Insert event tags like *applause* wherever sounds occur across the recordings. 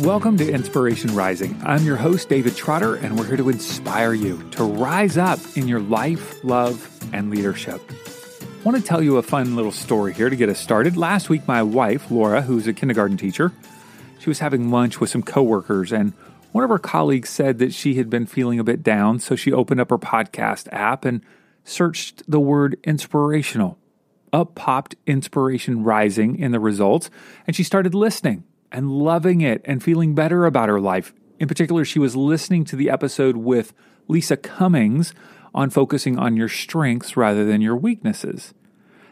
Welcome to Inspiration Rising. I'm your host, David Trotter, and we're here to inspire you to rise up in your life, love, and leadership. I want to tell you a fun little story here to get us started. Last week, my wife, Laura, who's a kindergarten teacher, she was having lunch with some coworkers, and one of her colleagues said that she had been feeling a bit down, so she opened up her podcast app and searched the word inspirational. Up popped Inspiration Rising in the results, and she started listening and loving it and feeling better about her life. In particular, she was listening to the episode with Lisa Cummings on focusing on your strengths rather than your weaknesses.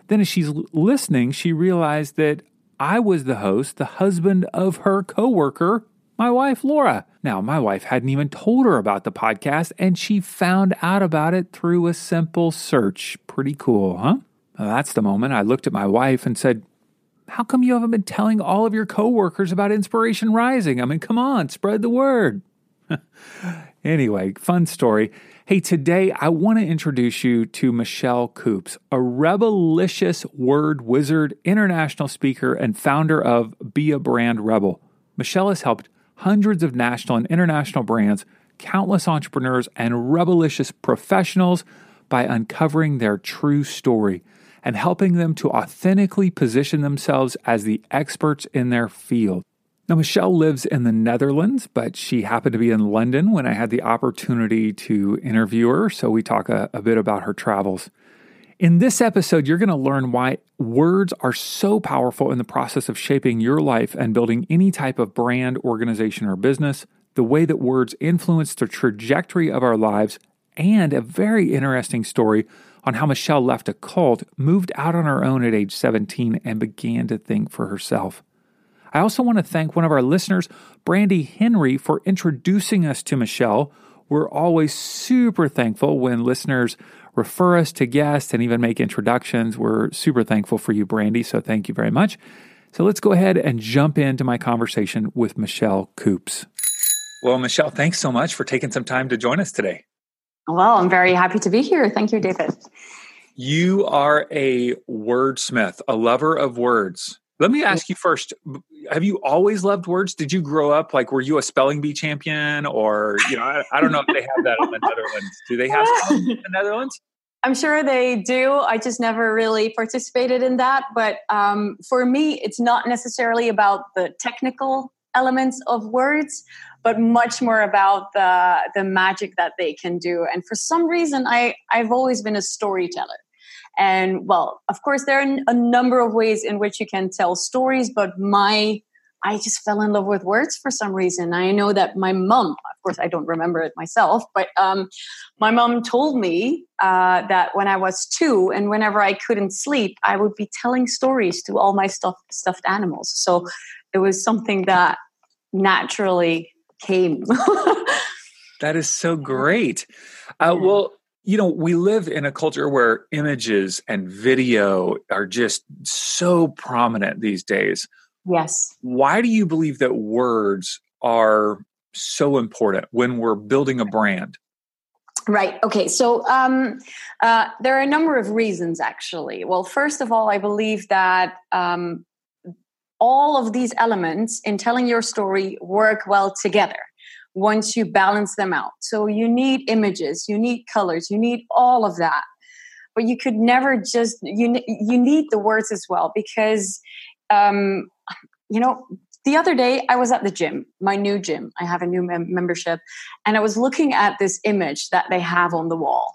Then, as she's listening, she realized that I was the host, the husband of her coworker, my wife, Laura. Now, my wife hadn't even told her about the podcast, and she found out about it through a simple search. Pretty cool, huh? That's the moment I looked at my wife and said, how come you haven't been telling all of your coworkers about Inspiration Rising? I mean, come on, spread the word. *laughs* anyway, fun story. Hey, today I want to introduce you to Michelle Coops, a rebelicious word wizard, international speaker, and founder of Be a Brand Rebel. Michelle has helped hundreds of national and international brands, countless entrepreneurs, and rebelicious professionals by uncovering their true story and helping them to authentically position themselves as the experts in their field. Now, Michelle lives in the Netherlands, but she happened to be in London when I had the opportunity to interview her, so we talk a, a bit about her travels. In this episode, you're going to learn why words are so powerful in the process of shaping your life and building any type of brand, organization, or business, the way that words influence the trajectory of our lives, and a very interesting story on how Michelle left a cult, moved out on her own at age 17, and began to think for herself. I also want to thank one of our listeners, Brandy Henry, for introducing us to Michelle. We're always super thankful when listeners refer us to guests and even make introductions. We're super thankful for you, Brandy, so thank you very much. So let's go ahead and jump into my conversation with Michelle Coops. Well, Michelle, thanks so much for taking some time to join us today. Well, I'm very happy to be here. Thank you, David. You are a wordsmith, a lover of words. Let me ask you first, have you always loved words? Did you grow up like were you a spelling bee champion or you know, I, I don't know if they have that in the Netherlands. Do they have in the Netherlands? I'm sure they do. I just never really participated in that. But um, for me, it's not necessarily about the technical elements of words, but much more about the the magic that they can do. And for some reason, I I've always been a storyteller. And well, of course, there are a number of ways in which you can tell stories, but my I just fell in love with words for some reason. I know that my mom, of course, I don't remember it myself, but um, my mom told me uh, that when I was two and whenever I couldn't sleep, I would be telling stories to all my stuffed, stuffed animals. So it was something that naturally came. *laughs* that is so great. Uh, well, you know, we live in a culture where images and video are just so prominent these days. Yes. Why do you believe that words are so important when we're building a brand? Right. Okay. So um, uh, there are a number of reasons, actually. Well, first of all, I believe that um, all of these elements in telling your story work well together once you balance them out. So you need images, you need colors, you need all of that. But you could never just you you need the words as well because um, you know the other day I was at the gym, my new gym. I have a new mem- membership, and I was looking at this image that they have on the wall,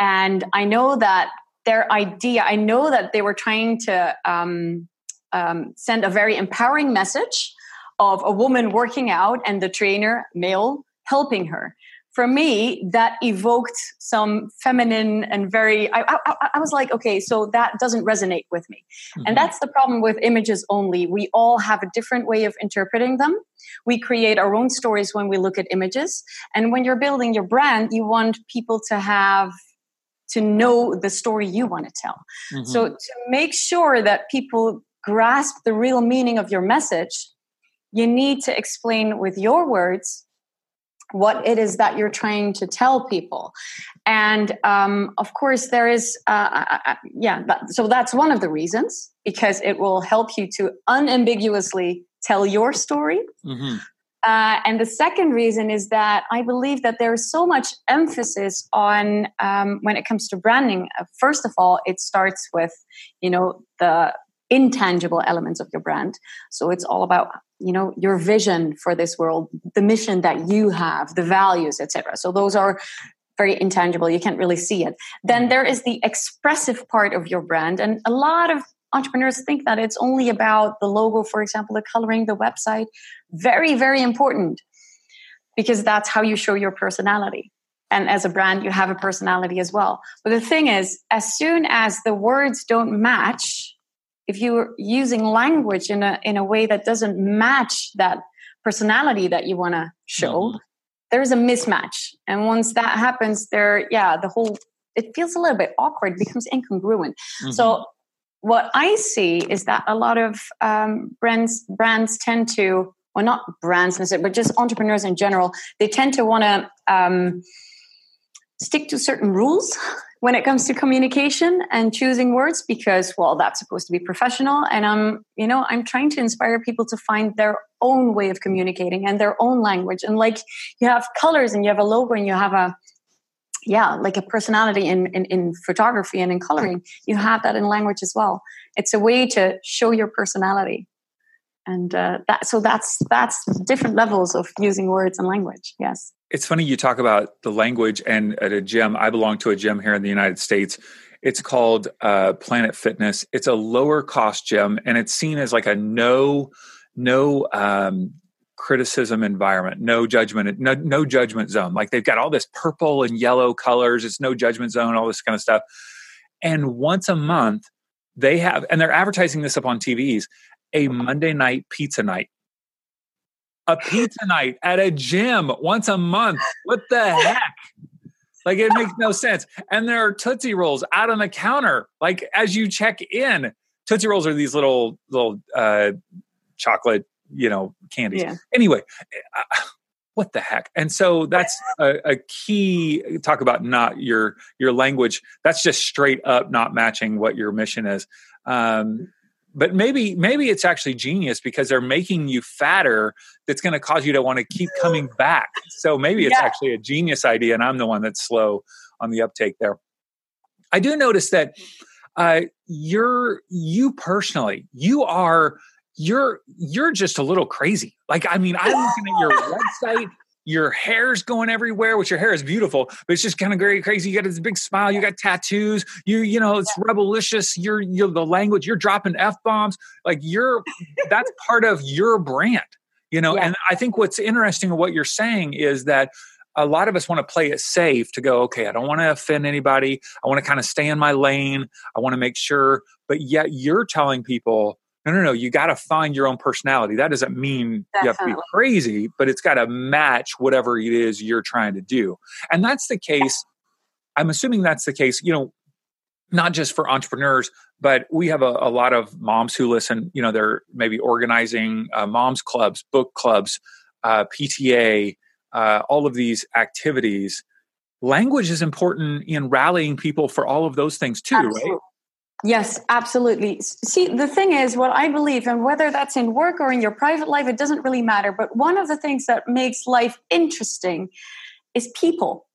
and I know that their idea. I know that they were trying to um, um, send a very empowering message of a woman working out and the trainer, male, helping her. For me, that evoked some feminine and very. I, I, I was like, okay, so that doesn't resonate with me. Mm-hmm. And that's the problem with images only. We all have a different way of interpreting them. We create our own stories when we look at images. And when you're building your brand, you want people to have to know the story you want to tell. Mm-hmm. So to make sure that people grasp the real meaning of your message, you need to explain with your words what it is that you're trying to tell people and um, of course there is uh, uh, uh, uh yeah that, so that's one of the reasons because it will help you to unambiguously tell your story mm-hmm. Uh, and the second reason is that I believe that there is so much emphasis on um, when it comes to branding. Uh, first of all, it starts with you know the intangible elements of your brand. So it's all about you know your vision for this world, the mission that you have, the values, etc. So those are very intangible. You can't really see it. Then mm-hmm. there is the expressive part of your brand, and a lot of entrepreneurs think that it's only about the logo, for example, the coloring, the website. Very, very important because that's how you show your personality. And as a brand, you have a personality as well. But the thing is, as soon as the words don't match, if you're using language in a in a way that doesn't match that personality that you want to show, mm-hmm. there's a mismatch. And once that happens, there, yeah, the whole it feels a little bit awkward, becomes incongruent. Mm-hmm. So what I see is that a lot of um, brands brands tend to, well, not brands necessarily, but just entrepreneurs in general, they tend to want to um, stick to certain rules when it comes to communication and choosing words because, well, that's supposed to be professional. And I'm, you know, I'm trying to inspire people to find their own way of communicating and their own language. And like you have colors and you have a logo and you have a yeah like a personality in, in, in photography and in coloring. You have that in language as well. It's a way to show your personality. And uh, that so that's that's different levels of using words and language. Yes it's funny you talk about the language and at a gym. I belong to a gym here in the united states. It's called uh, planet fitness. It's a lower cost gym and it's seen as like a no no um, criticism environment no judgment no, no judgment zone. Like they've got all this purple and yellow colors. It's no judgment zone all this kind of stuff. And once a month they have and they're advertising this up on tvs a monday night pizza night a pizza night at a gym once a month? What the heck? Like it makes no sense. And there are tootsie rolls out on the counter. Like as you check in tootsie rolls are these little little uh chocolate you know candies. Yeah. anyway uh, what the heck? And so that's a, a, key talk about not your your language. That's just straight up not matching what your mission is. Um, but maybe maybe it's actually genius because they're making you fatter that's going to cause you to want to keep coming *laughs* back so maybe it's yeah. actually a genius idea and i'm the one that's slow on the uptake there i do notice that uh, you're you personally you are you're you're just a little crazy. Like, I mean, I'm looking at your *laughs* website. Your hair's going everywhere, which your hair is beautiful, but it's just kind of very crazy. You got this big smile, you got tattoos, you you know, it's rebellious. You're you're the language, you're dropping F bombs. Like you're that's part of your brand, you know. Yeah. And I think what's interesting what you're saying is that a lot of us want to play it safe to go, okay, I don't want to offend anybody. I want to kind of stay in my lane. I want to make sure, but yet you're telling people, no, no, no, you got to find your own personality. That doesn't mean Definitely. you have to be crazy, but it's got to match whatever it is you're trying to do. And that's the case. I'm assuming that's the case, you know, not just for entrepreneurs, but we have a, a lot of moms who listen, you know, they're maybe organizing uh, moms clubs, book clubs, uh, PTA, uh, all of these activities. Language is important in rallying people for all of those things too, Absolutely. right? Yes, absolutely. See, the thing is, what I believe, and whether that's in work or in your private life, it doesn't really matter. But one of the things that makes life interesting is people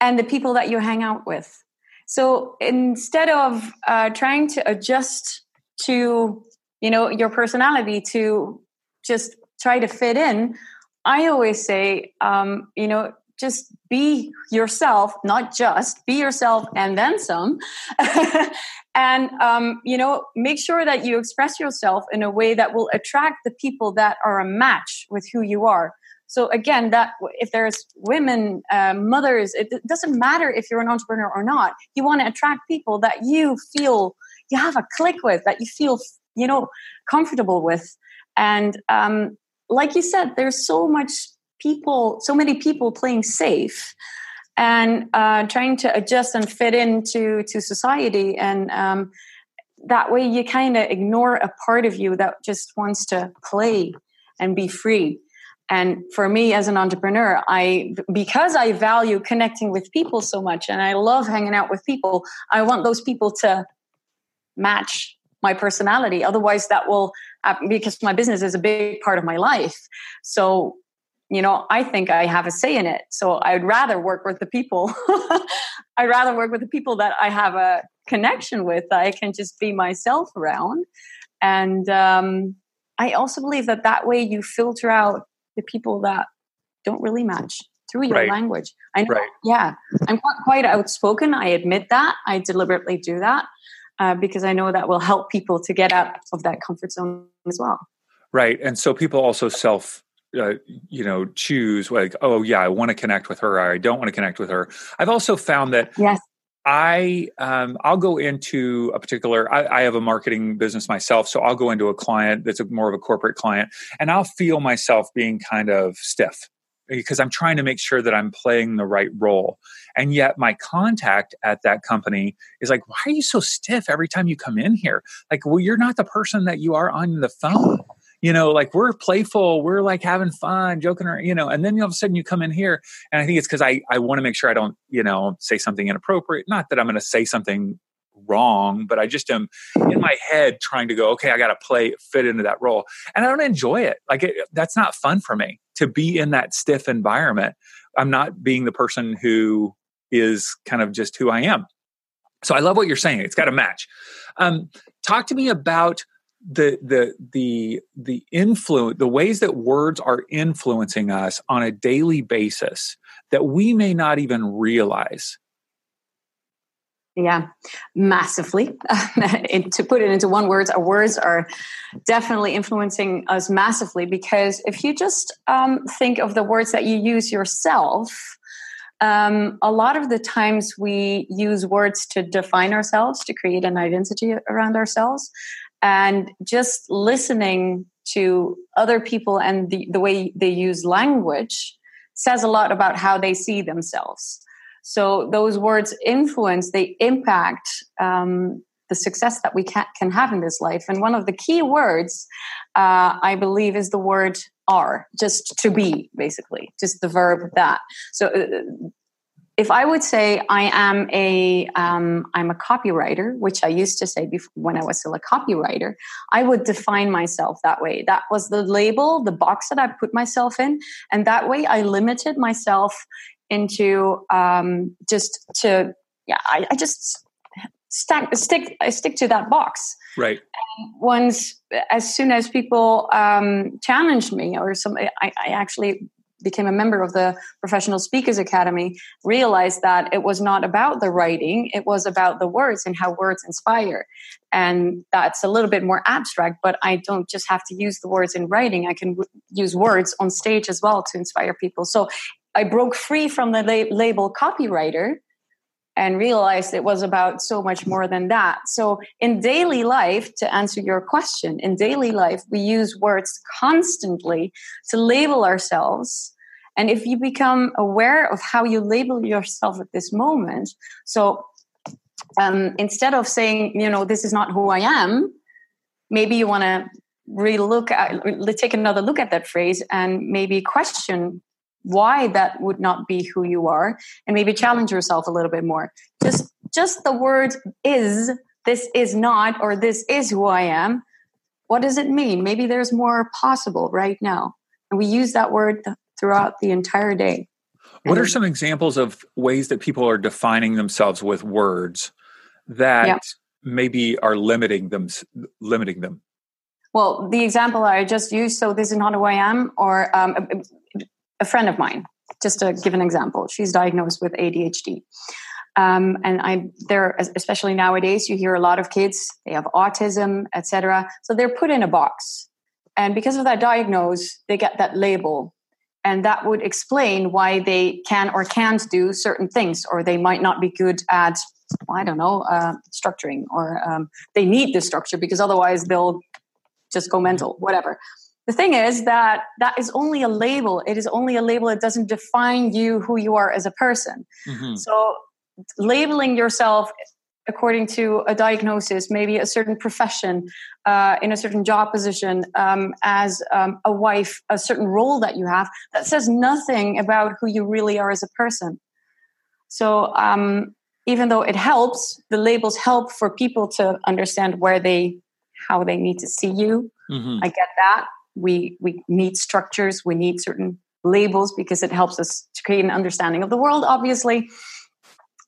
and the people that you hang out with. So instead of uh, trying to adjust to, you know, your personality to just try to fit in, I always say, um, you know, just be yourself not just be yourself and then some *laughs* and um, you know make sure that you express yourself in a way that will attract the people that are a match with who you are. So again that if there's women uh, mothers it doesn't matter if you're an entrepreneur or not. You want to attract people that you feel you have a click with that you feel you know comfortable with. And um, like you said there's so much people, so many people playing safe and uh, trying to adjust and fit into to society. And um, that way you kind of ignore a part of you that just wants to play and be free. And for me as an entrepreneur i because i value connecting with people so much and i love hanging out with people i want those people to match my personality. Otherwise that will uh, because my business is a big part of my life. So you know, I think I have a say in it. So I'd rather work with the people. *laughs* I'd rather work with the people that I have a connection with, that I can just be myself around. And um, I also believe that that way you filter out the people that don't really match through your right. language. I know, right. yeah, I'm quite outspoken. I admit that. I deliberately do that uh, because I know that will help people to get out of that comfort zone as well. Right, and so people also self uh, you know choose like oh yeah i want to connect with her or i don't want to connect with her. I've also found that yes. I um, i'll go into a particular I, I, have a marketing business myself so i'll go into a client that's a, more of a corporate client and i'll feel myself being kind of stiff because i'm trying to make sure that i'm playing the right role. And yet my contact at that company is like why are you so stiff every time you come in here? Like well you're not the person that you are on the phone you know, like we're playful, we're like having fun, joking around, you know, and then all of a sudden you come in here. And I think it's because I, I want to make sure I don't, you know, say something inappropriate. Not that I'm going to say something wrong, but I just am in my head trying to go, okay, I got to play, fit into that role. And I don't enjoy it. Like it, that's not fun for me to be in that stiff environment. I'm not being the person who is kind of just who I am. So I love what you're saying. It's got to match. Um, talk to me about the the the the influence the ways that words are influencing us on a daily basis that we may not even realize. Yeah massively. *laughs* To put it into one word our words are definitely influencing us massively because if you just um, think of the words that you use yourself um, a lot of the times we use words to define ourselves to create an identity around ourselves and just listening to other people and the, the way they use language says a lot about how they see themselves. So those words influence they impact um, the success that we can, can have in this life. And one of the key words uh, i believe is the word are just to be basically just the verb that. So uh, if I would say I am a am um, a copywriter, which I used to say before, when I was still a copywriter, I would define myself that way. That was the label, the box that I put myself in, and that way I limited myself into um, just to yeah. I, I just stack, stick I stick to that box. Right. And once, as soon as people um, challenged me, or some, I, I actually became a member of the Professional Speakers Academy, realized that it was not about the writing, it was about the words and how words inspire. And that's a little bit more abstract, but I don't just have to use the words in writing, I can w- use words on stage as well to inspire people. So I broke free from the la- label copywriter and realized it was about so much more than that. So, in daily life, to answer your question, in daily life, we use words constantly to label ourselves and if you become aware of how you label yourself at this moment, so um, instead of saying, you know, this is not who I am, maybe you want to relook at, take another look at that phrase and maybe question why that would not be who you are and maybe challenge yourself a little bit more. Just just the word is this is not or this is who i am what does it mean? Maybe there's more possible right now. And we use that word throughout the entire day. What and, are some examples of ways that people are defining themselves with words that yeah. maybe are limiting them limiting them? Well, the example I just used, so this is not who I am, or um, a, a, friend of mine, just to give an example, she's diagnosed with ADHD. Um, and I, there, especially nowadays, you hear a lot of kids they have autism, etc. So they're put in a box, and because of that diagnosis, they get that label and that would explain why they can or can't do certain things or they might not be good at i don't know uh, structuring or um, they need the structure because otherwise they'll just go mental whatever. The thing is that that is only a label. It is only a label it doesn't define you who you are as a person. Mm-hmm. so labeling yourself according to a diagnosis, maybe a certain profession, uh, in a certain job position, um, as um, a wife, a certain role that you have, that says nothing about who you really are as a person. So, um, even though it helps, the labels help for people to understand where they, how they need to see you. Mm-hmm. I get that. We we need structures. We need certain labels because it helps us to create an understanding of the world, obviously.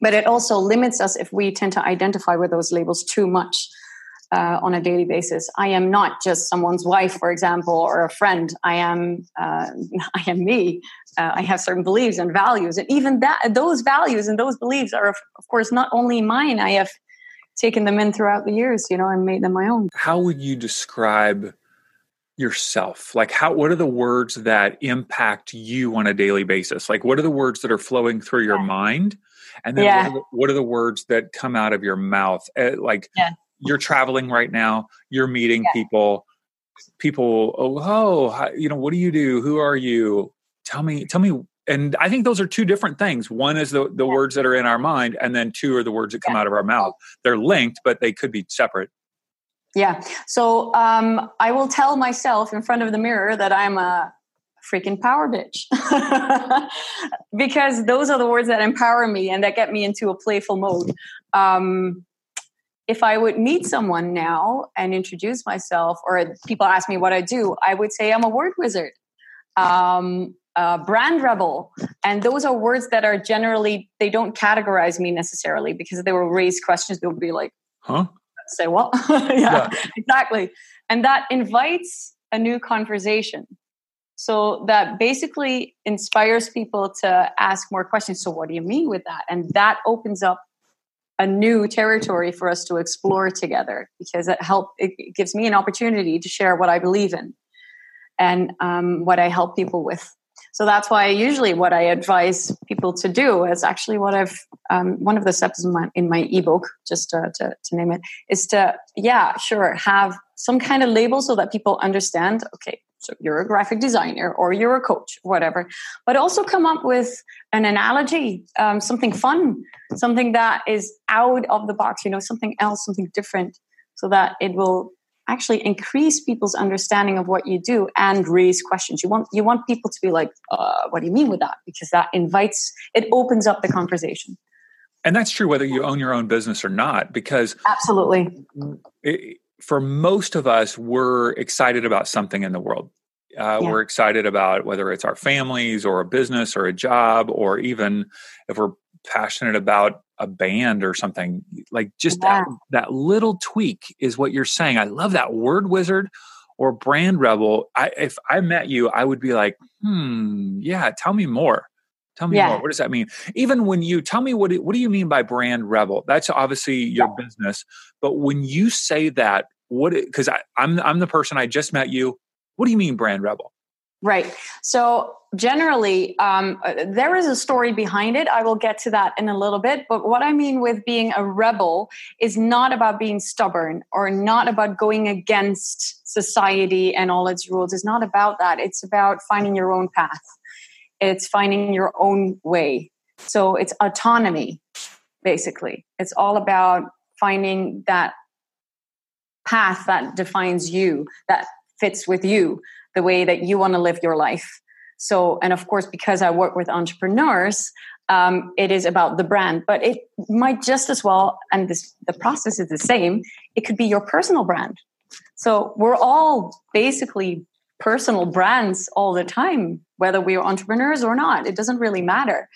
But it also limits us if we tend to identify with those labels too much uh, on a daily basis. I am not just someone's wife, for example, or a friend. I am uh, *laughs* I am me. Uh, I have certain beliefs and values, and even that those values and those beliefs are, of, of course, not only mine. I have taken them in throughout the years, you know, and made them my own. How would you describe yourself? Like, how? What are the words that impact you on a daily basis? Like, what are the words that are flowing through your yeah. mind? And then yeah. what, are the, what, are the, words that come out of your mouth? Uh, like, yeah you're traveling right now you're meeting yeah. people people oh, oh you know what do you do? Who are you? Tell me tell me and i think those are two different things. One is the, the yeah. words that are in our mind and then two are the words that come yeah. out of our mouth. They're linked but they could be separate. Yeah. So um, i will tell myself in front of the mirror that i'm a freaking power bitch. *laughs* Because those are the words that empower me and that get me into a playful mode. Um, if I would meet someone now and introduce myself, or people ask me what I do, I would say I'm a word wizard, um, a brand rebel, and those are words that are generally they don't categorize me necessarily because they will raise questions. They'll be like, "Huh? Say what?" *laughs* yeah, yeah, exactly, and that invites a new conversation. So that basically inspires people to ask more questions. So, what do you mean with that? And that opens up a new territory for us to explore together because it help it gives me an opportunity to share what I believe in and um, what I help people with. So that's why usually what I advise people to do is actually what I've um, one of the steps in my in my ebook, just to, to, to name it, is to yeah, sure, have some kind of label so that people understand. Okay, so you're a graphic designer or you're a coach, whatever. But also come up with an analogy, um, something fun, something that is out of the box, you know, something else, something different, so that it will actually increase people's understanding of what you do and raise questions. You want you want people to be like, uh, "What do you mean with that?" Because that invites, it opens up the conversation. And that's true whether you own your own business or not, because absolutely. It, for most of us, we're excited about something in the world. Uh, yeah. We're excited about whether it's our families or a business or a job, or even if we're passionate about a band or something. Like just yeah. that, that little tweak is what you're saying. I love that word wizard or brand rebel. I, if I met you, I would be like, hmm, yeah, tell me more. Tell me yeah. more. What does that mean? Even when you tell me what what do you mean by brand rebel? That's obviously your yeah. business. But when you say that, what because I'm I'm the person I just met you. What do you mean brand rebel? Right. So generally, um, uh, there is a story behind it. I will get to that in a little bit. But what I mean with being a rebel is not about being stubborn or not about going against society and all its rules. It's not about that. It's about finding your own path. It's finding your own way. So it's autonomy, basically. It's all about finding that path that defines you, that fits with you, the way that you want to live your life. So, and of course, because I work with entrepreneurs, um, it is about the brand, but it might just as well, and this, the process is the same, it could be your personal brand. So we're all basically personal brands all the time, whether we are entrepreneurs or not. It doesn't really matter.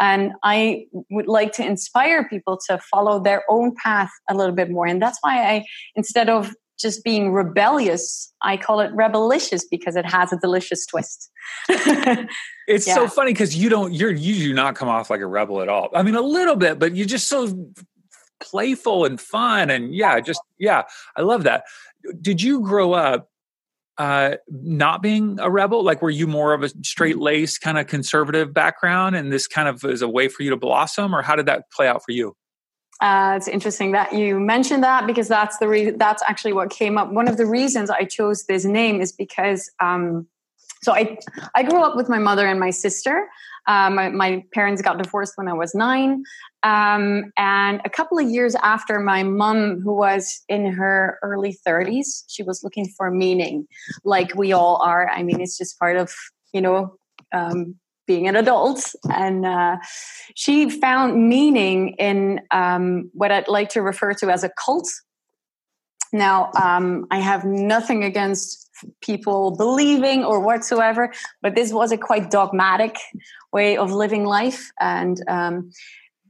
And I would like to inspire people to follow their own path a little bit more. And that's why I, instead of just being rebellious. I call it rebelicious because it has a delicious twist. *laughs* it's yeah. so funny because you don't you're you do not come off like a rebel at all. I mean a little bit, but you're just so playful and fun and yeah, just yeah, I love that. Did you grow up uh not being a rebel like were you more of a straight laced kind of conservative background and this kind of is a way for you to blossom or how did that play out for you uh, it's interesting that you mentioned that because that's the re- that's actually what came up. One of the reasons I chose this name is because um, so I I grew up with my mother and my sister. Um, my, my, parents got divorced when I was nine, um, and a couple of years after, my mom, who was in her early thirties, she was looking for meaning, like we all are. I mean, it's just part of you know um, being an adult. And uh, she found meaning in um, what I'd like to refer to as a cult. Now, um, I have nothing against people believing or whatsoever, but this was a quite dogmatic way of living life. And um,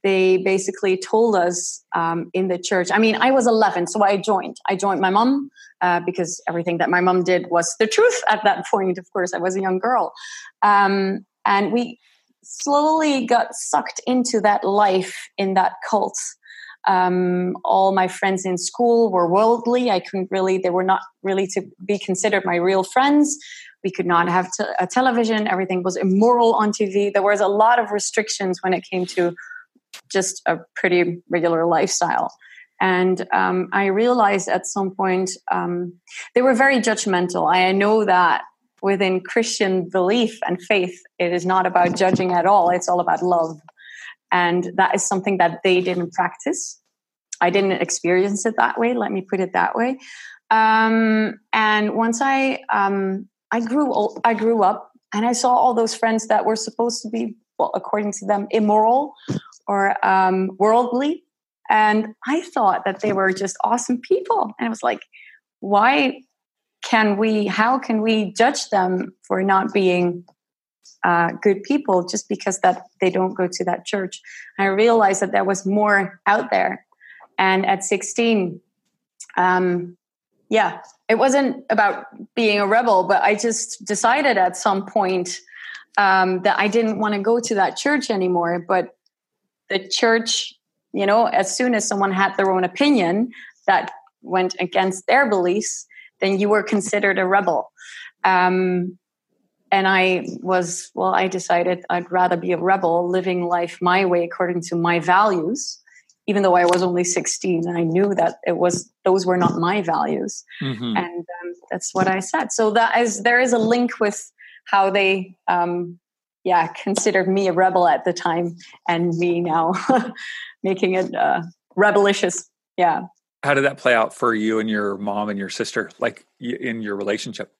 they basically told us um, in the church. I mean, I was 11, so I joined. I joined my mom uh, because everything that my mom did was the truth *laughs* at that point. Of course, I was a young girl. Um, and we slowly got sucked into that life in that cult. Um, all my friends in school were worldly. I couldn't really, they were not really to be considered my real friends. We could not have te- a television. Everything was immoral on TV. There was a lot of restrictions when it came to just a pretty regular lifestyle. And um, I realized at some point um, they were very judgmental. I know that within Christian belief and faith, it is not about judging at all, it's all about love. And that is something that they didn't practice. I didn't experience it that way, let me put it that way. Um, and once I um, I grew I grew up and I saw all those friends that were supposed to be, well, according to them, immoral or um, worldly. And I thought that they were just awesome people. And I was like, why can we, how can we judge them for not being uh, good people just because that they don't go to that church? And I realized that there was more out there. And at 16, um, yeah, it wasn't about being a rebel, but I just decided at some point um, that I didn't want to go to that church anymore. But the church, you know, as soon as someone had their own opinion that went against their beliefs, then you were considered a rebel. Um, and I was, well, I decided I'd rather be a rebel, living life my way according to my values, even though I was only 16 and I knew that it was, those were not my values. Mm-hmm. And um, that's what I said. So that is, there is a link with how they um, yeah considered me a rebel at the time and me now *laughs* making it uh, rebelicious yeah. How did that play out for you and your mom and your sister like in your relationship?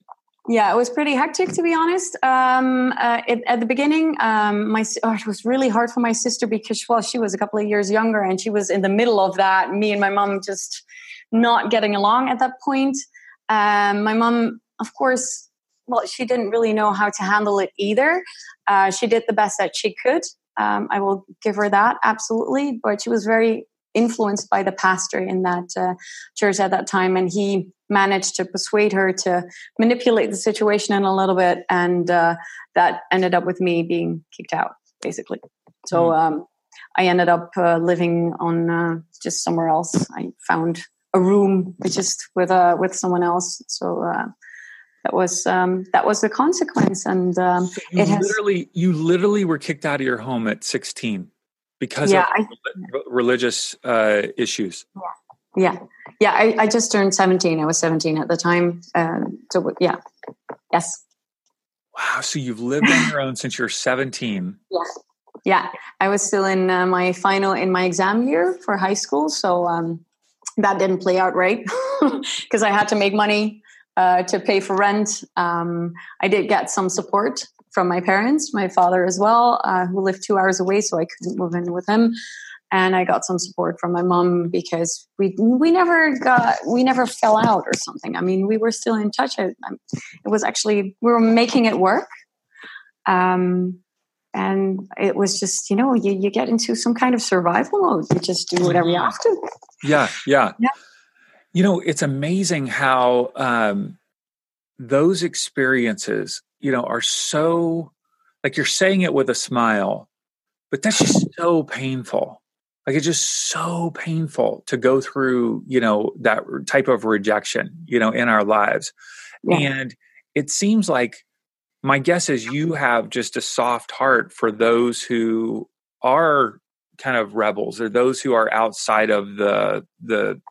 Yeah it was pretty hectic to be honest. Um, uh, it, at the beginning um, my oh, it was really hard for my sister because well she was a couple of years younger and she was in the middle of that me and my mom just not getting along at that point. Um, my mom of course well, she didn't really know how to handle it either. Uh, she did the best that she could. Um, I will give her that absolutely, but she was very influenced by the pastor in that uh, church at that time, and he managed to persuade her to manipulate the situation in a little bit, and uh, that ended up with me being kicked out, basically. So mm. um, I ended up uh, living on uh, just somewhere else. I found a room just with uh, with someone else. So uh, that was um, that was the consequence and um, so it has, literally you literally were kicked out of your home at 16 because yeah, of I, religious uh, issues. Yeah yeah, yeah I, I, just turned 17 i was 17 at the time uh, so yeah yes. Wow so you've lived on your own since you're 17 yeah yeah i was still in uh, my final in my exam year for high school so um, that didn't play out right *laughs* because i had to make money uh, to pay for rent. Um, I did get some support from my parents, my father as well, uh, who lived two hours away, so I couldn't move in with him. And I got some support from my mom because we we never got we never fell out or something. I mean, we were still in touch. it was actually we were making it work. Um, and it was just you know you, you get into some kind of survival mode you just do whatever you have to yeah yeah, yeah. You know, it's amazing how um, those experiences, you know, are so like you're saying it with a smile, but that's just so painful. Like it's just so painful to go through, you know, that type of rejection, you know, in our lives. Yeah. And it seems like my guess is you have just a soft heart for those who are kind of rebels or those who are outside of the the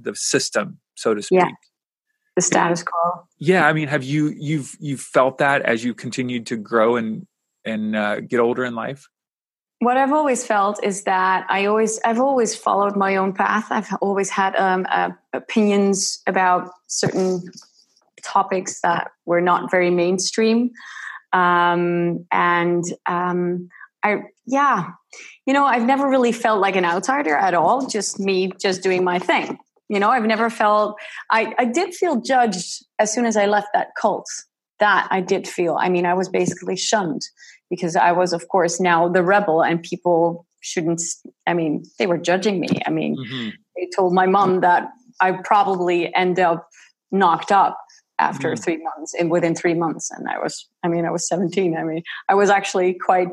the system, so to speak. Yeah. The status quo. Yeah, I mean, have you you've you've felt that as you continued to grow and and uh, get older in life? What I've always felt is that I always I've always followed my own path. I've always had um, uh, opinions about certain topics that were not very mainstream, um, and um, I yeah, you know, I've never really felt like an outsider at all. Just me, just doing my thing You know, I've never felt, I, I did feel judged as soon as I left that cult. That I did feel. I mean, I was basically shunned because I was, of course, now the rebel and people shouldn't, I mean, they were judging me. I mean, mm-hmm. they told my mom that I probably end up knocked up after mm. three months and within three months and i was i mean i was 17 i mean i was actually quite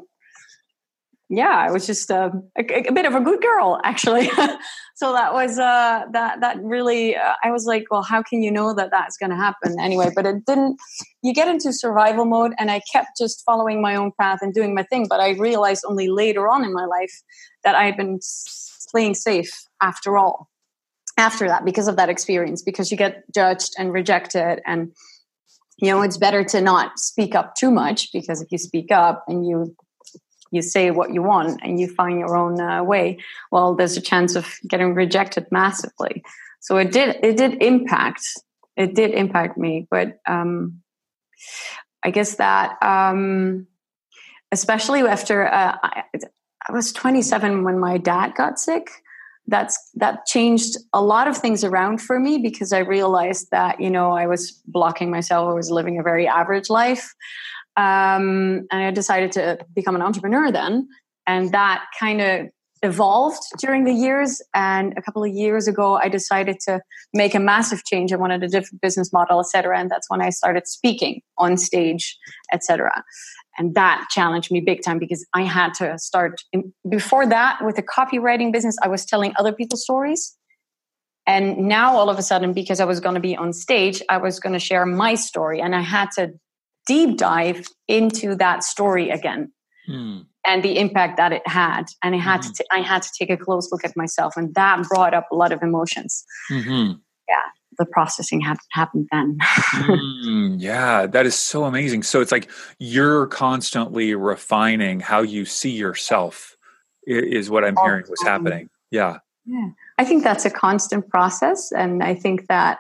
yeah i was just a, a, a bit of a good girl actually. *laughs* So that was uh that that really uh, i was like well how can you know that that's going to happen? Anyway but it didn't you get into survival mode and i kept just following my own path and doing my thing but i realized only later on in my life that i had been playing safe after all after that because of that experience because you get judged and rejected and you know it's better to not speak up too much because if you speak up and you you say what you want and you find your own uh, way well there's a chance of getting rejected massively. So it did it did impact it did impact me but um i guess that um especially after uh, I, I was 27 when my dad got sick. That's that changed a lot of things around for me because I realized that you know I was blocking myself. I was living a very average life, um, and I decided to become an entrepreneur then, and that kind of evolved during the years. And a couple of years ago, I decided to make a massive change. I wanted a different business model, etc. And that's when I started speaking on stage, etc and that challenged me big time because i had to start in, before that with the copywriting business i was telling other people's stories and now all of a sudden because i was going to be on stage i was going to share my story and i had to deep dive into that story again hmm. and the impact that it had and i had mm-hmm. to t- I had to take a close look at myself and that brought up a lot of emotions mm-hmm. yeah the processing had happened then. *laughs* mm, yeah, that is so amazing. So it's like you're constantly refining how you see yourself, is what I'm hearing was happening. Yeah. Yeah. I think that's a constant process. And I think that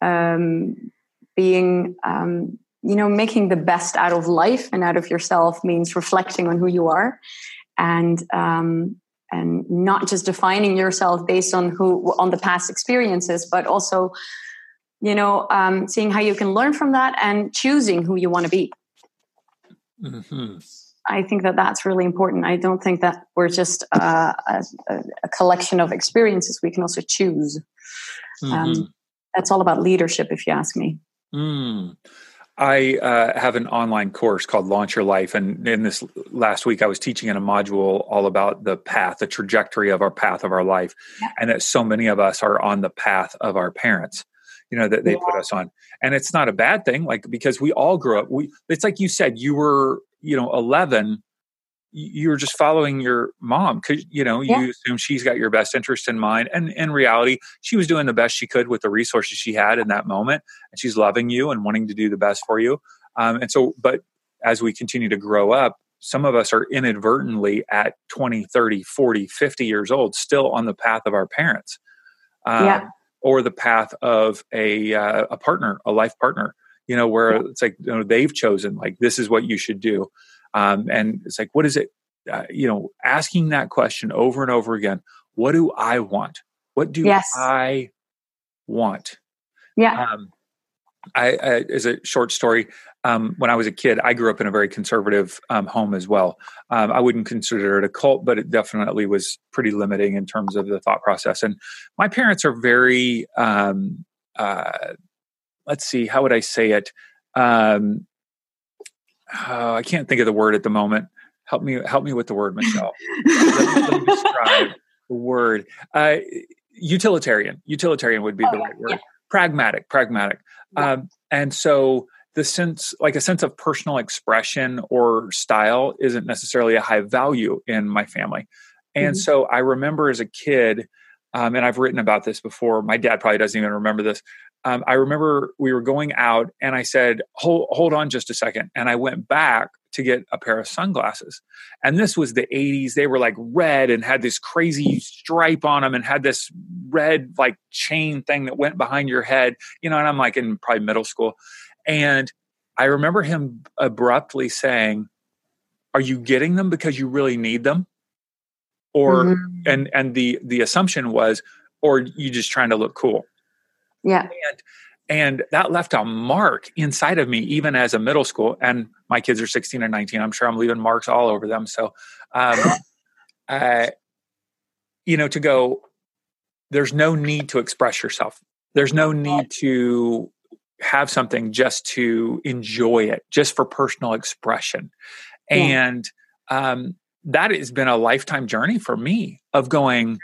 um, being, um, you know, making the best out of life and out of yourself means reflecting on who you are and um, and not just defining yourself based on who on the past experiences but also you know um, seeing how you can learn from that and choosing who you want to be mm-hmm. i think that that's really important i don't think that we're just uh, a, a, collection of experiences we can also choose um, mm-hmm. um, that's all about leadership if you ask me mm. I uh, have an online course called Launch Your Life. And in this last week, I was teaching in a module all about the path, the trajectory of our path of our life. Yeah. And that so many of us are on the path of our parents, you know, that they yeah. put us on. And it's not a bad thing, like, because we all grew up. We, it's like you said, you were, you know, 11 you're just following your mom because you know yeah. you assume she's got your best interest in mind and in reality she was doing the best she could with the resources she had in that moment and she's loving you and wanting to do the best for you um, and so but as we continue to grow up some of us are inadvertently at 20 30 40 50 years old still on the path of our parents um, yeah. or the path of a uh, a partner a life partner you know where yeah. it's like you know, they've chosen like this is what you should do um, and it's like, what is it? Uh, you know, asking that question over and over again. What do I want? What do yes. I want? Yeah. Um, I, I, as a short story, um, when I was a kid, I grew up in a very conservative um, home as well. Um, I wouldn't consider it a cult, but it definitely was pretty limiting in terms of the thought process. And my parents are very, um, uh, let's see, how would I say it? Oh, I can't think of the word at the moment. Help me, help me with the word, *laughs* Michelle. let, me, describe the word. Uh, utilitarian. Utilitarian would be oh, the right word. Yeah. Pragmatic. Pragmatic. Yeah. Um, and so the sense, like a sense of personal expression or style, isn't necessarily a high value in my family. And mm-hmm. so I remember as a kid, um, and I've written about this before. My dad probably doesn't even remember this um, I remember we were going out and I said, hold, hold on just a second. And I went back to get a pair of sunglasses. And this was the 80s. They were like red and had this crazy stripe on them and had this red like chain thing that went behind your head, you know, and I'm like in probably middle school. And I remember him abruptly saying, Are you getting them because you really need them? Or mm-hmm. and and the the assumption was or you just trying to look cool. Yeah. And and that left a mark inside of me even as a middle school and my kids are 16 and 19 i'm sure i'm leaving marks all over them so um *laughs* uh you know to go there's no need to express yourself there's no need to have something just to enjoy it just for personal expression yeah. and um that has been a lifetime journey for me of going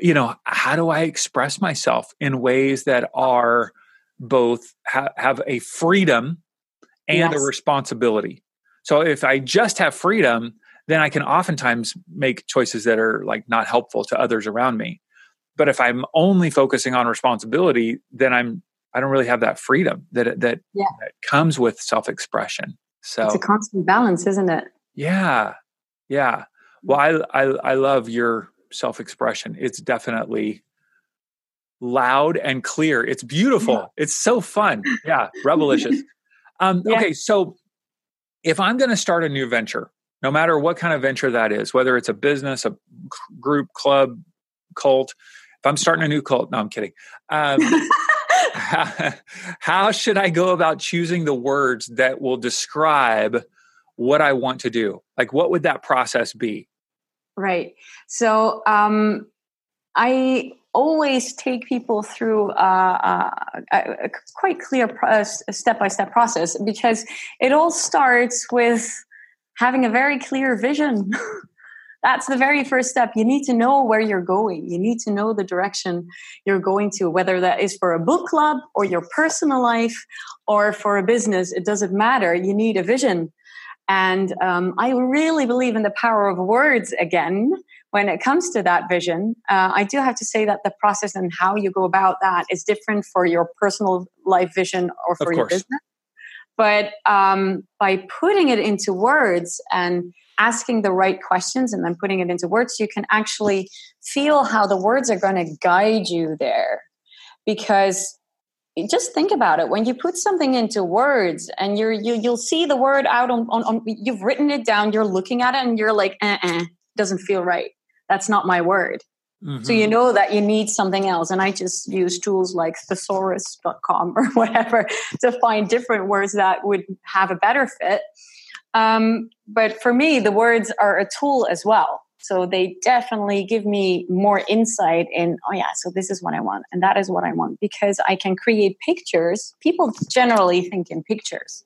you know how do i express myself in ways that are both ha- have a freedom and yes. a responsibility. So if I just have freedom, then I can oftentimes make choices that are like not helpful to others around me. But if I'm only focusing on responsibility, then I'm I don't really have that freedom that that, yeah. that comes with self-expression. So it's a constant balance, isn't it? Yeah. Yeah. Well, I I, I love your self-expression. It's definitely loud and clear. It's beautiful. Yeah. It's so fun. Yeah, rebelicious. *laughs* Um, yeah. Okay, so if I'm going to start a new venture, no matter what kind of venture that is, whether it's a business, a group, club, cult, if I'm starting a new cult, no, I'm kidding. Um, how, *laughs* *laughs* how should I go about choosing the words that will describe what I want to do? Like, what would that process be? Right. So, um, I always take people through uh, uh, a, a, quite clear step by step process because it all starts with having a very clear vision. *laughs* That's the very first step. You need to know where you're going. You need to know the direction you're going to, whether that is for a book club or your personal life or for a business. It doesn't matter. You need a vision. And um, I really believe in the power of words again when it comes to that vision, uh, I do have to say that the process and how you go about that is different for your personal life vision or for your business. But um, by putting it into words and asking the right questions and then putting it into words, you can actually feel how the words are going to guide you there. Because just think about it when you put something into words and you're you, you'll see the word out on, on, on you've written it down you're looking at it and you're like uh-uh, doesn't feel right that's not my word. Mm-hmm. So you mm-hmm. know that you need something else. And I just use tools like thesaurus.com *laughs* or whatever to find different words that would have a better fit. Um, but for me, the words are a tool as well. So they definitely give me more insight in, oh yeah, so this is what I want. And that is what I want because I can create pictures. People generally think in pictures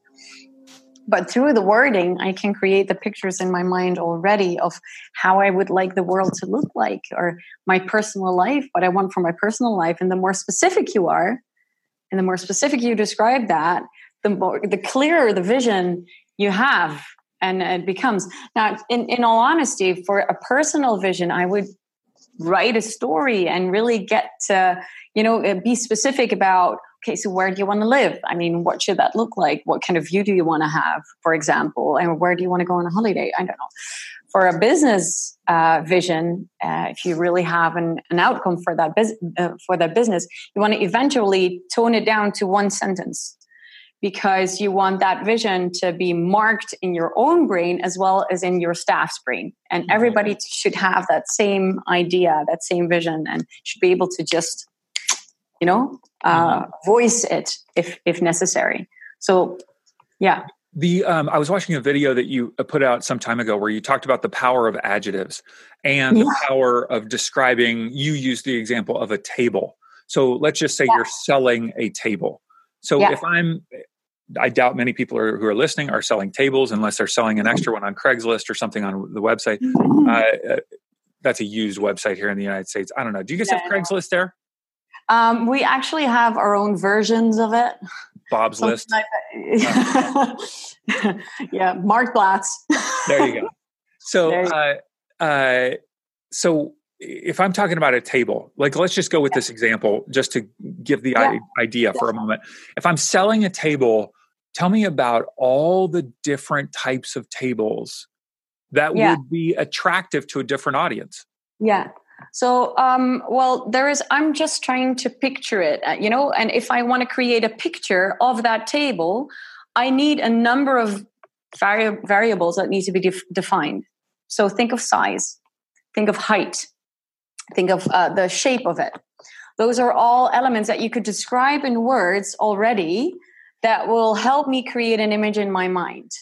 but through the wording i can create the pictures in my mind already of how i would like the world to look like or my personal life what i want for my personal life and the more specific you are and the more specific you describe that the more the clearer the vision you have and it becomes now in, in all honesty for a personal vision i would write a story and really get to you know be specific about okay, so where do you want to live? I mean, what should that look like? What kind of view do you want to have, for example? And where do you want to go on a holiday? I don't know. For a business uh, vision, uh, if you really have an, an outcome for that, bus- uh, for that business, you want to eventually tone it down to one sentence because you want that vision to be marked in your own brain as well as in your staff's brain. And everybody should have that same idea, that same vision, and should be able to just you know uh, mm-hmm. voice it if if necessary so yeah the um, i was watching a video that you uh, put out some time ago where you talked about the power of adjectives and yeah. the power of describing you used the example of a table so let's just say yeah. you're selling a table so yeah. if i'm I doubt many people are, who are listening are selling tables unless they're selling an extra one on Craigslist or something on the website. Mm-hmm. Uh, that's a used website here in the United States. I don't know. Do you guys have Craigslist there? Um, we actually have our own versions of it. Bob's Something list. Like *laughs* yeah, Marktplaats. there you go. So, you uh, uh, so if I'm talking about a table, like let's just go with yeah. this example, just to give the yeah. idea for a moment. If I'm selling a table, tell me about all the different types of tables that yeah. would be attractive to a different audience. Yeah. So, um, well, there is, I'm just trying to picture it, uh, you know, and if I want to create a picture of that table, I need a number of vari- variables that need to be def- defined. So, think of size, think of height, think of uh, the shape of it. those are all elements that you could describe in words already that will help me create an image in my mind.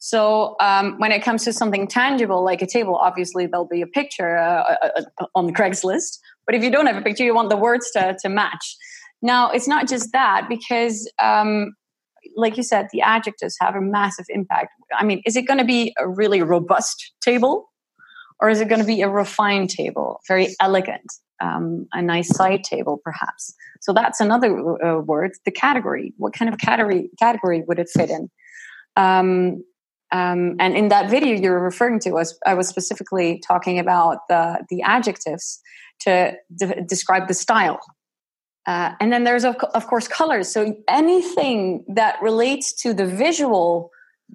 So um, when it comes to something tangible like a table, obviously there'll be a picture uh, uh, uh, on Craigslist. But if you don't have a picture, you want the words to, to match. Now, it's not just that because, um, like you said, the adjectives have a massive impact. I mean, is it going to be a really robust table or is it going to be a refined table, very elegant, um, a nice side table, perhaps? So that's another uh, word. The category. What kind of category category would it fit in? Um, um, and in that video you're referring to, was I was specifically talking about the the adjectives to de- describe the style. Uh, and then there's of, of course colors. So anything that relates to the visual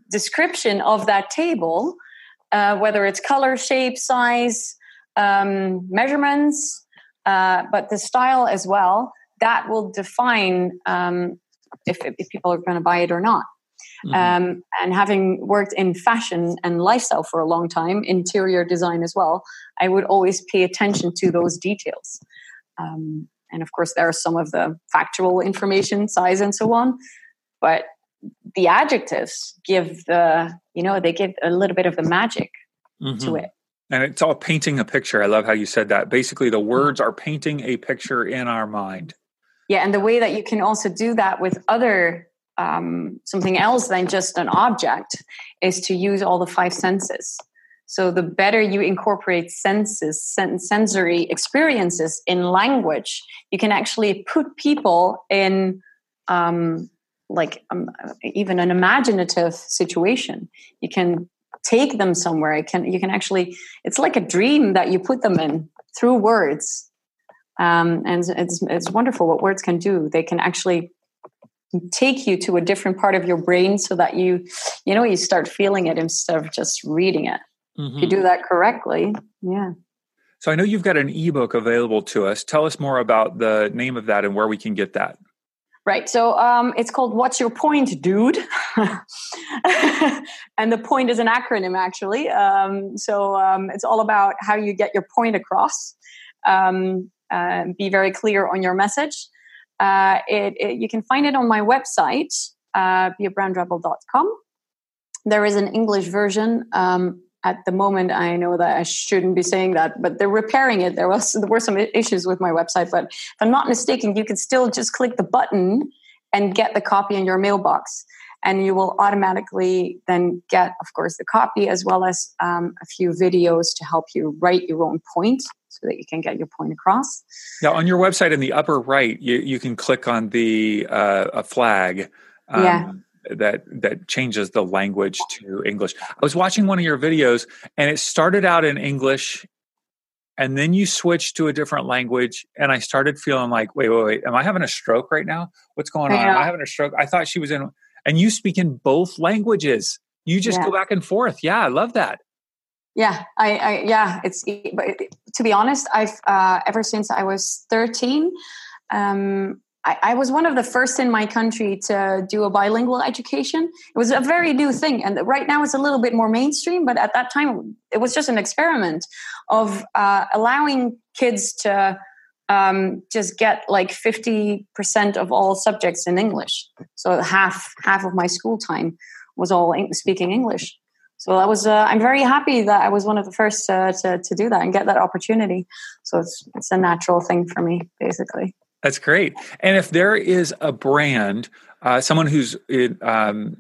description of that table, uh, whether it's color, shape, size, um, measurements, uh, but the style as well, that will define um, if, if people are going to buy it or not. Mm-hmm. Um, and having worked in fashion and lifestyle for a long time, interior design as well, I would always pay attention to those details. Um, and of course, there are some of the factual information, size, and so on. But the adjectives give the, you know, they give a little bit of the magic mm-hmm. to it. And it's all painting a picture. I love how you said that. Basically, the words are painting a picture in our mind. Yeah, and the way that you can also do that with other um, something else than just an object is to use all the five senses. So the better you incorporate senses, sen- sensory experiences in language, you can actually put people in um, like um, even an imaginative situation. You can take them somewhere. It can you can actually it's like a dream that you put them in through words. Um, and it's it's wonderful what words can do. They can actually take you to a different part of your brain so that you you know you start feeling it instead of just reading it mm-hmm. if you do mm-hmm. that correctly yeah so i know you've got an ebook available to us tell us more about the name of that and where we can get that right so um, it's called what's your point dude *laughs* and the point is an acronym actually um, so um, it's all about how you get your point across um, uh, be very clear on your message uh, it, it, you can find it on my website, uh, beabrandrebel.com. There is an English version. At the moment, I know that I shouldn't be saying that, but they're repairing it. There was there were some issues with my website, but if I'm not mistaken, you can still just click the button and get the copy in your mailbox, and you will automatically then get, of course, the copy as well as um, a few videos to help you write your own point so that you can get your point across. Now, on your website in the upper right, you, you can click on the uh, a flag. Um, yeah. That that changes the language to English. I was watching one of your videos, and it started out in English, and then you switched to a different language, and I started feeling like, wait, wait, wait, am I having a stroke right now? What's going on? Am I having a stroke? I thought she was in, and you speak in both languages. You just yeah. go back and forth. Yeah, I love that. Yeah, I, I yeah, it's but to be honest, I've uh, ever since I was thirteen. Um, I, I, was one of the first in my country to do a bilingual education. It was a very new thing, and right now it's a little bit more mainstream. But at that time, it was just an experiment of uh, allowing kids to um, just get like fifty percent of all subjects in English. So half half of my school time was all speaking English so I was uh, I'm very happy that I was one of the first uh, to to do that and get that opportunity. So it's it's a natural thing for me, basically. That's great. And if there is a brand, uh, someone who's um,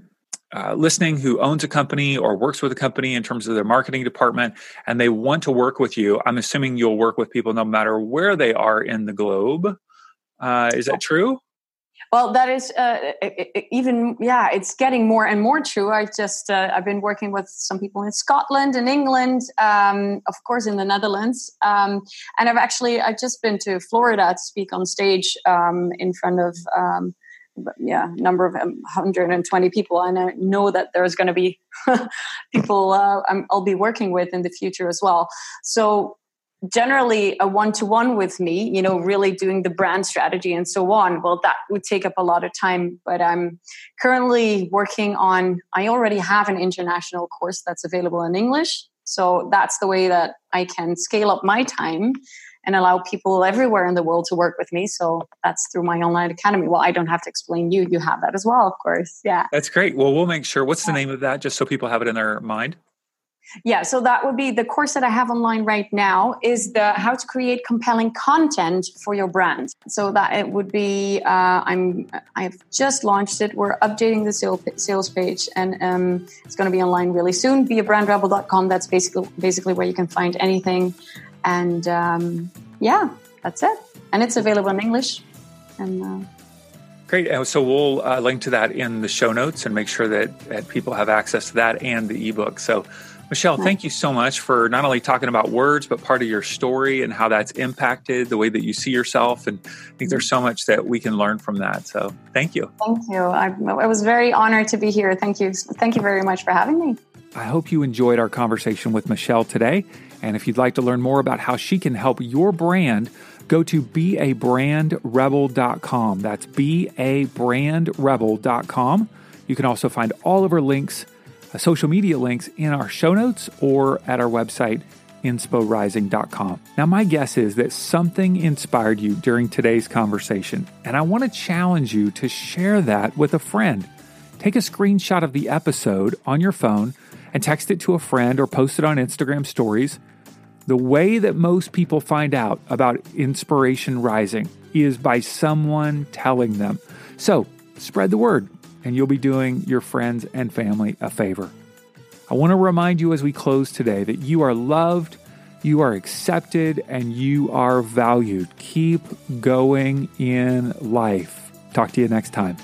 uh, listening who owns a company or works with a company in terms of their marketing department, and they want to work with you, I'm assuming you'll work with people no matter where they are in the globe. Uh, is that true? Well, that is uh, even yeah, it's getting more and more true. I just uh, I've been working with some people in Scotland and England, um, of course in the Netherlands, um, and I've actually I've just been to Florida to speak on stage um, in front of um, yeah number of 120 um, people, and I know that there's going to be *laughs* people uh, I'll be working with in the future as well. So generally a one-to-one with me you know really doing the brand strategy and so on well that would take up a lot of time but i'm currently working on i already have an international course that's available in english so that's the way that i can scale up my time and allow people everywhere in the world to work with me. So that's through my online academy. Well, I don't have to explain you. You have that as well, of course. Yeah. That's great. Well, we'll make sure. What's the name of that just so people have it in their mind? Yeah, so that would be the course that I have online right now is the how to create compelling content for your brand. So that it would be uh, I'm I've just launched it. We're updating the sales page, and um, it's going to be online really soon. Be a brandrebel.com. That's basically basically where you can find anything, and um, yeah, that's it. And it's available in English, and. Uh, Great. So we'll uh, link to that in the show notes and make sure that, that people have access to that and the ebook. So Michelle, thank you so much for not only talking about words, but part of your story and how that's impacted the way that you see yourself. And I think there's so much that we can learn from that. So thank you. Thank you. I, I was very honored to be here. Thank you. Thank you very much for having me. I hope you enjoyed our conversation with Michelle today. And if you'd like to learn more about how she can help your brand, go to beabrandrebel.com. That's beabrandrebel.com. You can also find all of her links social media links in our show notes or at our website, insporising.com. Now, my guess is that something inspired you during today's conversation, and I want to challenge you to share that with a friend. Take a screenshot of the episode on your phone and text it to a friend or post it on Instagram stories. The way that most people find out about Inspiration Rising is by someone telling them. So, spread the word and you'll be doing your friends and family a favor. I want to remind you as we close today that you are loved, you are accepted, and you are valued. Keep going in life. Talk to you next time.